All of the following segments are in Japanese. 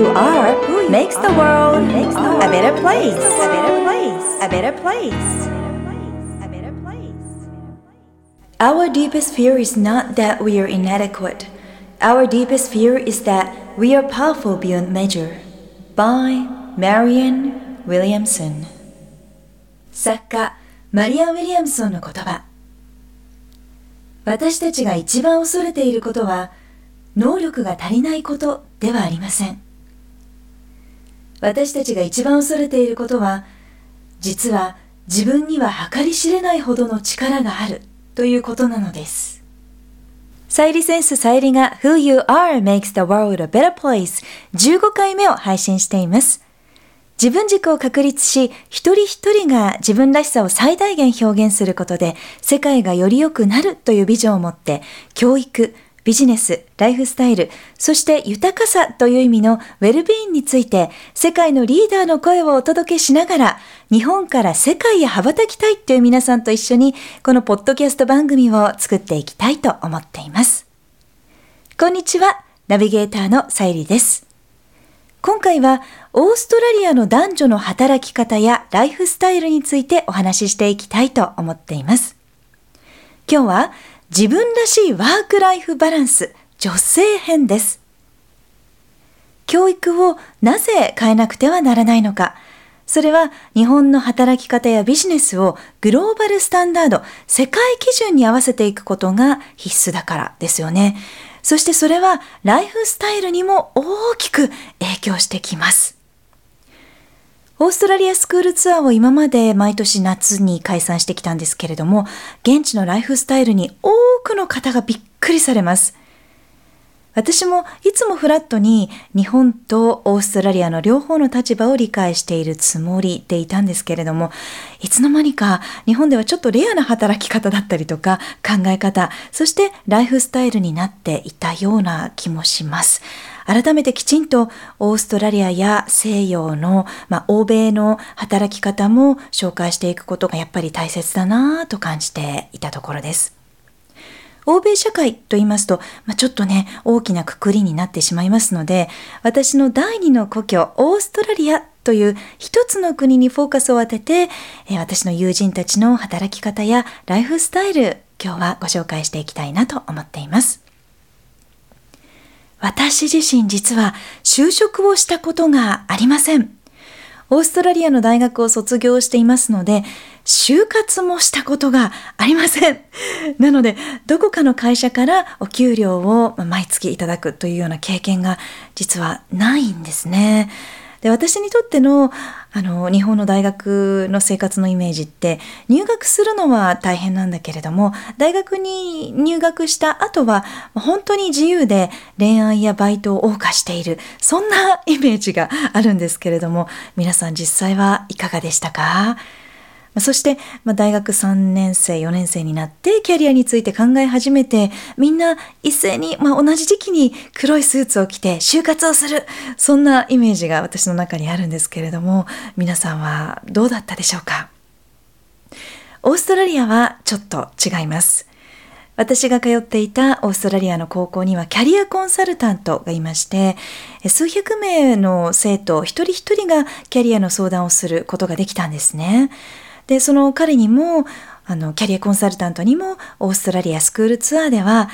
you are makes the world a better place. A better place. A better place. Our deepest fear is not that we are inadequate. Our deepest fear is that we are powerful beyond measure. By Marian Williamson 作家マリアン・ウィリアムソンの言葉私たちが一番恐れていることは能力が足りないことではありません。私たちが一番恐れていることは、実は自分には計り知れないほどの力があるということなのです。サイリセンスサイリが Who You Are Makes the World a Better Place 15回目を配信しています。自分軸を確立し、一人一人が自分らしさを最大限表現することで、世界がより良くなるというビジョンを持って、教育、ビジネス、ライフスタイル、そして豊かさという意味のウェルビーンについて世界のリーダーの声をお届けしながら日本から世界へ羽ばたきたいという皆さんと一緒にこのポッドキャスト番組を作っていきたいと思っています。こんにちは、ナビゲーターのさゆりです。今回はオーストラリアの男女の働き方やライフスタイルについてお話ししていきたいと思っています。今日は自分らしいワークライフバランス女性編です。教育をなぜ変えなくてはならないのか。それは日本の働き方やビジネスをグローバルスタンダード、世界基準に合わせていくことが必須だからですよね。そしてそれはライフスタイルにも大きく影響してきます。オーストラリアスクールツアーを今まで毎年夏に開催してきたんですけれども、現地のライフスタイルに多くの方がびっくりされます。私もいつもフラットに日本とオーストラリアの両方の立場を理解しているつもりでいたんですけれども、いつの間にか日本ではちょっとレアな働き方だったりとか考え方、そしてライフスタイルになっていたような気もします。改めてきちんとオーストラリアや西洋の、まあ、欧米の働き方も紹介していくことがやっぱり大切だなと感じていたところです。欧米社会と言いますと、まあ、ちょっとね、大きなくくりになってしまいますので、私の第二の故郷、オーストラリアという一つの国にフォーカスを当てて、え私の友人たちの働き方やライフスタイル、今日はご紹介していきたいなと思っています。私自身実は就職をしたことがありません。オーストラリアの大学を卒業していますので、就活もしたことがありません。なので、どこかの会社からお給料を毎月いただくというような経験が実はないんですね。で私にとってのあの日本の大学の生活のイメージって入学するのは大変なんだけれども大学に入学した後は本当に自由で恋愛やバイトを謳歌しているそんなイメージがあるんですけれども皆さん実際はいかがでしたか？そして、まあ、大学3年生、4年生になってキャリアについて考え始めて、みんな一斉に、まあ、同じ時期に黒いスーツを着て就活をする。そんなイメージが私の中にあるんですけれども、皆さんはどうだったでしょうか？オーストラリアはちょっと違います。私が通っていたオーストラリアの高校にはキャリアコンサルタントがいまして、数百名の生徒一人一人がキャリアの相談をすることができたんですね。で、その彼にも、あの、キャリアコンサルタントにも、オーストラリアスクールツアーでは、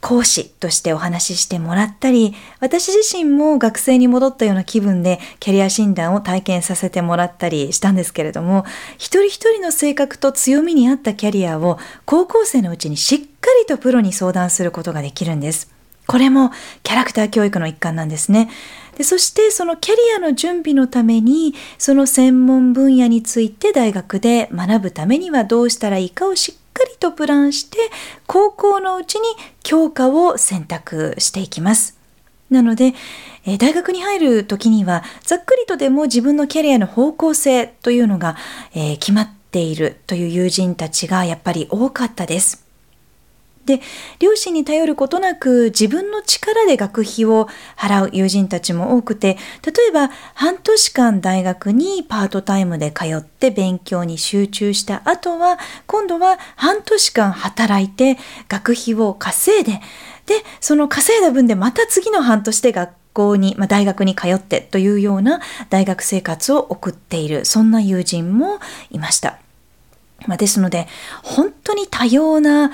講師としてお話ししてもらったり、私自身も学生に戻ったような気分でキャリア診断を体験させてもらったりしたんですけれども、一人一人の性格と強みに合ったキャリアを高校生のうちにしっかりとプロに相談することができるんです。これもキャラクター教育の一環なんですね。でそしてそのキャリアの準備のためにその専門分野について大学で学ぶためにはどうしたらいいかをしっかりとプランして高校のうちに教科を選択していきます。なので、え大学に入る時にはざっくりとでも自分のキャリアの方向性というのが、えー、決まっているという友人たちがやっぱり多かったです。で、両親に頼ることなく自分の力で学費を払う友人たちも多くて、例えば半年間大学にパートタイムで通って勉強に集中した後は、今度は半年間働いて学費を稼いで、で、その稼いだ分でまた次の半年で学校に、まあ、大学に通ってというような大学生活を送っているそんな友人もいました。まあ、ですので本当に多様な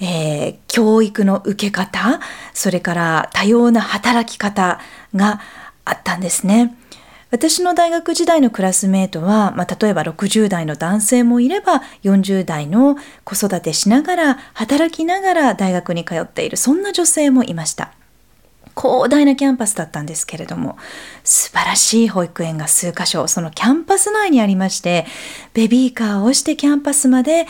えー、教育の受け方それから多様な働き方があったんですね。私の大学時代のクラスメートは、まあ、例えば60代の男性もいれば40代の子育てしながら働きながら大学に通っているそんな女性もいました広大なキャンパスだったんですけれども素晴らしい保育園が数箇所そのキャンパス内にありましてベビーカーを押してキャンパスまで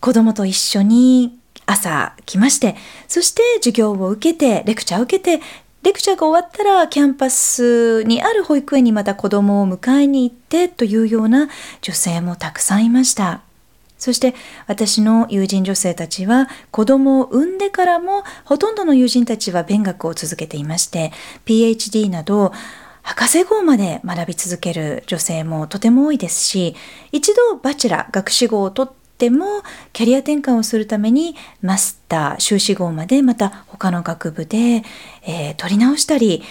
子供と一緒に朝来ましてそして授業を受けてレクチャーを受けてレクチャーが終わったらキャンパスにある保育園にまた子供を迎えに行ってというような女性もたくさんいました。そして私の友人女性たちは子供を産んでからもほとんどの友人たちは勉学を続けていまして PhD など博士号まで学び続ける女性もとても多いですし一度バチェラ学士号を取ってもキャリア転換をするためにマスター修士号までまた他の学部で、えー、取り直したり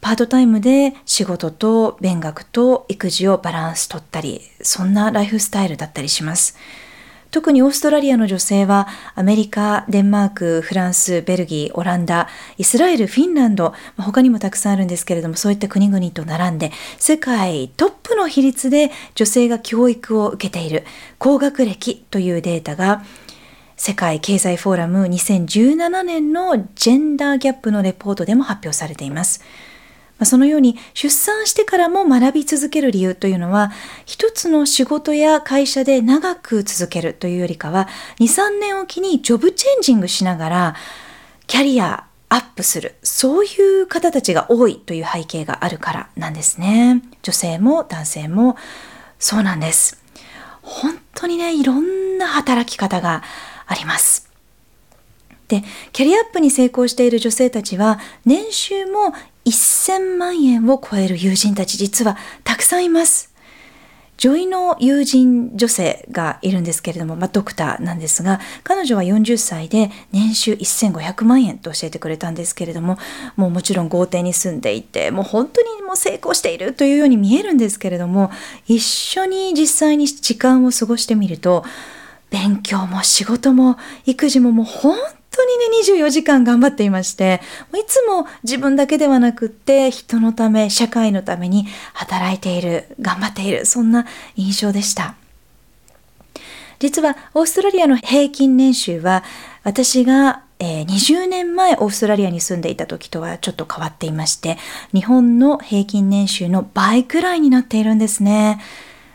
パートタイムで仕事と勉学と育児をバランス取ったりそんなライフスタイルだったりします。特にオーストラリアの女性はアメリカ、デンマーク、フランス、ベルギー、オランダ、イスラエル、フィンランド、他にもたくさんあるんですけれどもそういった国々と並んで世界トップの比率で女性が教育を受けている高学歴というデータが世界経済フォーラム2017年のジェンダーギャップのレポートでも発表されています。そのように出産してからも学び続ける理由というのは一つの仕事や会社で長く続けるというよりかは23年おきにジョブチェンジングしながらキャリアアップするそういう方たちが多いという背景があるからなんですね。女性も男性もそうなんです。本当にねいろんな働き方があります。でキャリアアップに成功している女性たちは年収も1000万円を超える友人たち実はたくさんいます。女医の友人女性がいるんですけれども、まあ、ドクターなんですが彼女は40歳で年収1500万円と教えてくれたんですけれどももうもちろん豪邸に住んでいてもう本当にもう成功しているというように見えるんですけれども一緒に実際に時間を過ごしてみると勉強も仕事も育児ももう本当にね24時間頑張っていましていつも自分だけではなくって人のため社会のために働いている頑張っているそんな印象でした実はオーストラリアの平均年収は私がえー、20年前オーストラリアに住んでいた時とはちょっと変わっていまして日本の平均年収の倍くらいになっているんですね。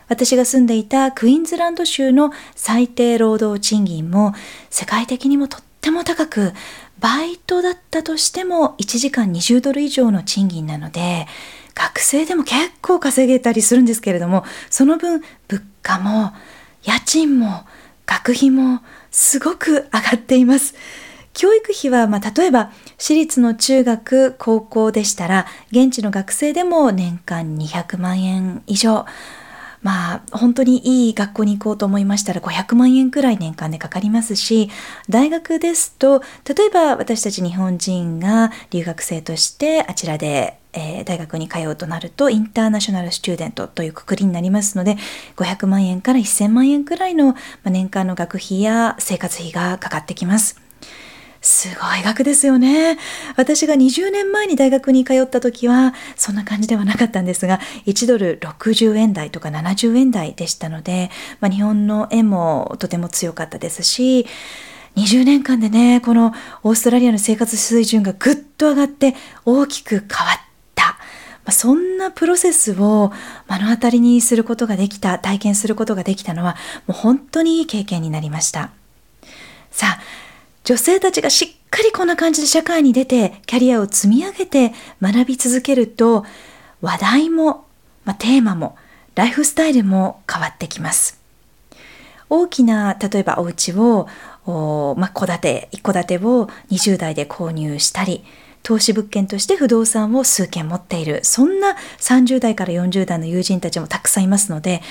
私が住んでいたクイーンズランド州の最低労働賃金も世界的にもとっても高くバイトだったとしても1時間20ドル以上の賃金なので学生でも結構稼げたりするんですけれどもその分物価も家賃も学費もすごく上がっています。教育費は、まあ、例えば私立の中学高校でしたら現地の学生でも年間200万円以上まあ本当にいい学校に行こうと思いましたら500万円くらい年間でかかりますし大学ですと例えば私たち日本人が留学生としてあちらでえ、大学に通うとなるとインターナショナルスチューデントというくくりになりますので500万円から1000万円くらいの年間の学費や生活費がかかってきます。すごい額ですよね。私が20年前に大学に通った時はそんな感じではなかったんですが1ドル60円台とか70円台でしたので、まあ、日本の円もとても強かったですし20年間でねこのオーストラリアの生活水準がぐっと上がって大きく変わった。まあ、そんなプロセスを目の当たりにすることができた体験することができたのはもう本当にいい経験になりました。さあ女性たちがしっかりこんな感じで社会に出てキャリアを積み上げて学び続けると話題も、まあ、テーマもライフスタイルも変わってきます。大きな例えばお家をまあ、戸建て一戸建てを20代で購入したり投資物件として不動産を数件持っているそんな30代から40代の友人たちもたくさんいますので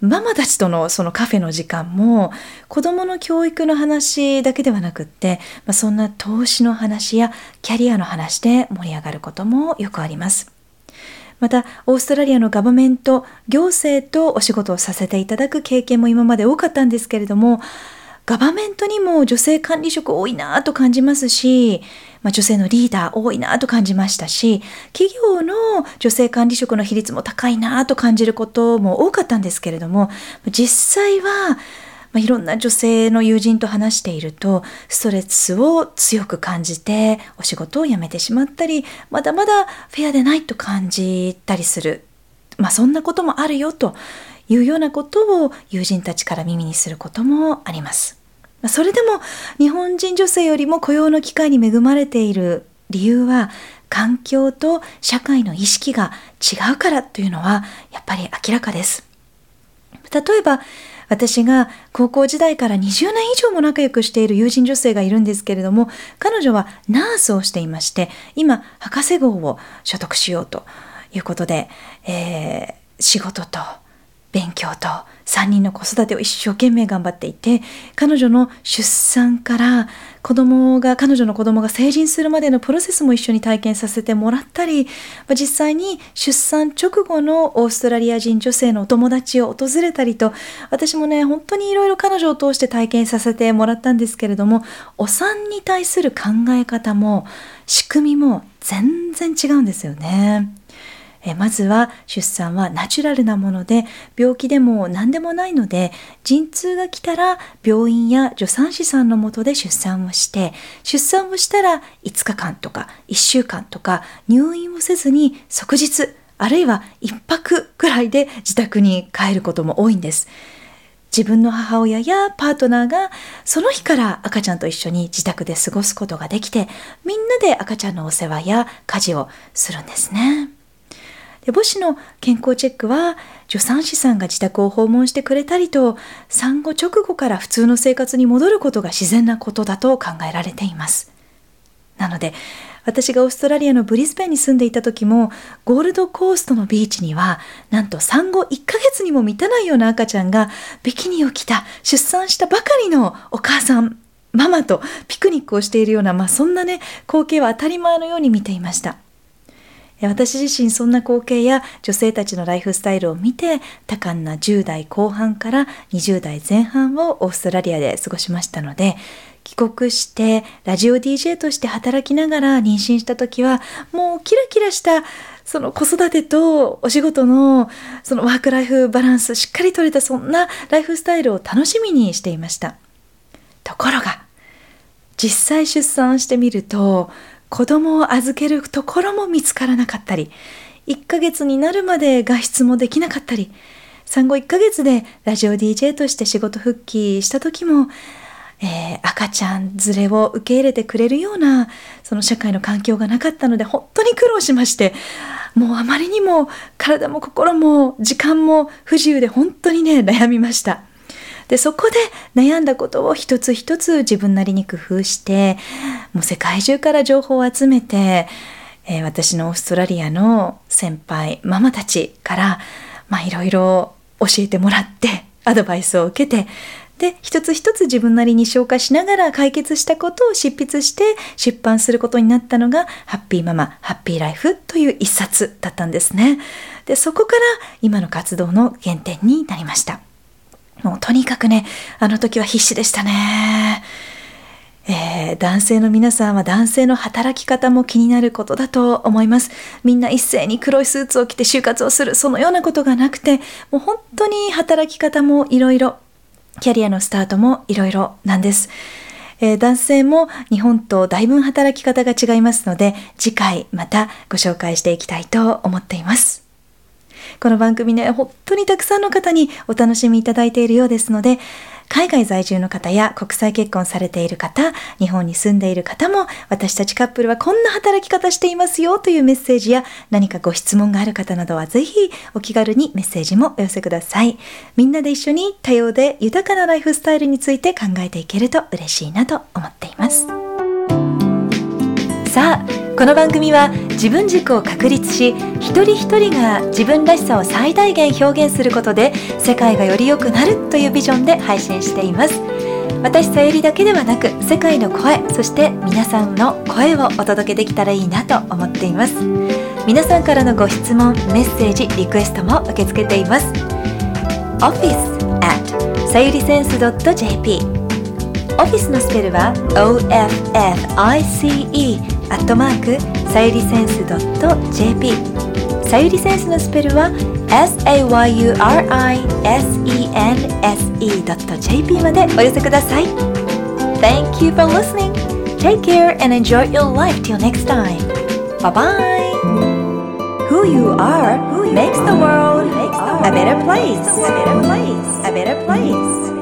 ママたちとのそのカフェの時間も子供の教育の話だけではなくって、まあ、そんな投資の話やキャリアの話で盛り上がることもよくあります。また、オーストラリアのガバメント、行政とお仕事をさせていただく経験も今まで多かったんですけれども、ガバメントにも女性管理職多いなと感じますし、まあ、女性のリーダー多いなと感じましたし、企業の女性管理職の比率も高いなと感じることも多かったんですけれども、実際は、まあ、いろんな女性の友人と話しているとストレスを強く感じてお仕事を辞めてしまったりまだまだフェアでないと感じたりする、まあ、そんなこともあるよというようなことを友人たちから耳にすることもあります。それでも日本人女性よりも雇用の機会に恵まれている理由は環境と社会の意識が違うからというのはやっぱり明らかです。例えば私が高校時代から20年以上も仲良くしている友人女性がいるんですけれども彼女はナースをしていまして今博士号を所得しようということで、えー、仕事と勉強と3人の子育てを一生懸命頑張っていて彼女の出産から子供が彼女の子供が成人するまでのプロセスも一緒に体験させてもらったり実際に出産直後のオーストラリア人女性のお友達を訪れたりと私もね本当にいろいろ彼女を通して体験させてもらったんですけれどもお産に対する考え方も仕組みも全然違うんですよね。えまずは出産はナチュラルなもので病気でも何でもないので陣痛が来たら病院や助産師さんのもとで出産をして出産をしたら5日間とか1週間とか入院をせずに即日あるいは1泊くらいで自宅に帰ることも多いんです。自分の母親やパートナーがその日から赤ちゃんと一緒に自宅で過ごすことができてみんなで赤ちゃんのお世話や家事をするんですね。で母子の健康チェックは助産師さんが自宅を訪問してくれたりと産後直後から普通の生活に戻ることが自然なことだと考えられています。なので私がオーストラリアのブリスベンに住んでいた時もゴールドコーストのビーチにはなんと産後1ヶ月にも満たないような赤ちゃんがビキニを着た出産したばかりのお母さんママとピクニックをしているような、まあ、そんなね光景は当たり前のように見ていました。私自身そんな光景や女性たちのライフスタイルを見て多感な10代後半から20代前半をオーストラリアで過ごしましたので帰国してラジオ DJ として働きながら妊娠した時はもうキラキラしたその子育てとお仕事のそのワークライフバランスしっかりとれたそんなライフスタイルを楽しみにしていました。ところが実際出産してみると子供を預けるところも見つからなかったり、1ヶ月になるまで外出もできなかったり、産後1ヶ月でラジオ DJ として仕事復帰した時も、えー、赤ちゃん連れを受け入れてくれるようなその社会の環境がなかったので本当に苦労しましてもうあまりにも体も心も時間も不自由で本当にね悩みました。でそこで悩んだことを一つ一つ自分なりに工夫してもう世界中から情報を集めて、えー、私のオーストラリアの先輩ママたちからいろいろ教えてもらってアドバイスを受けてで一つ一つ自分なりに消化しながら解決したことを執筆して出版することになったのが「ハッピーママハッピーライフ」という一冊だったんですね。でそこから今の活動の原点になりました。もうとにかくね、あの時は必死でしたね。えー、男性の皆さんは男性の働き方も気になることだと思います。みんな一斉に黒いスーツを着て就活をする、そのようなことがなくて、もう本当に働き方もいろいろ、キャリアのスタートもいろいろなんです。えー、男性も日本とだいぶ働き方が違いますので、次回またご紹介していきたいと思っています。この番組ね、本当にたくさんの方にお楽しみいただいているようですので、海外在住の方や国際結婚されている方、日本に住んでいる方も、私たちカップルはこんな働き方していますよというメッセージや何かご質問がある方などはぜひお気軽にメッセージもお寄せください。みんなで一緒に多様で豊かなライフスタイルについて考えていけると嬉しいなと思っています。さあ、この番組は自分軸を確立し一人一人が自分らしさを最大限表現することで世界がより良くなるというビジョンで配信しています。私さゆりだけではなく世界の声そして皆さんの声をお届けできたらいいなと思っています。皆さんからのご質問メッセージリクエストも受け付けています。office at さゆりセンス .jp オフィスのスペルは OFFICE アットマークさゆりセンス .jp さゆりセンスのスペルは sayurisense.jp までお寄せください Thank you for listening Take care and enjoy your life till next time Bye bye Who you are makes the world a better place A better place A better place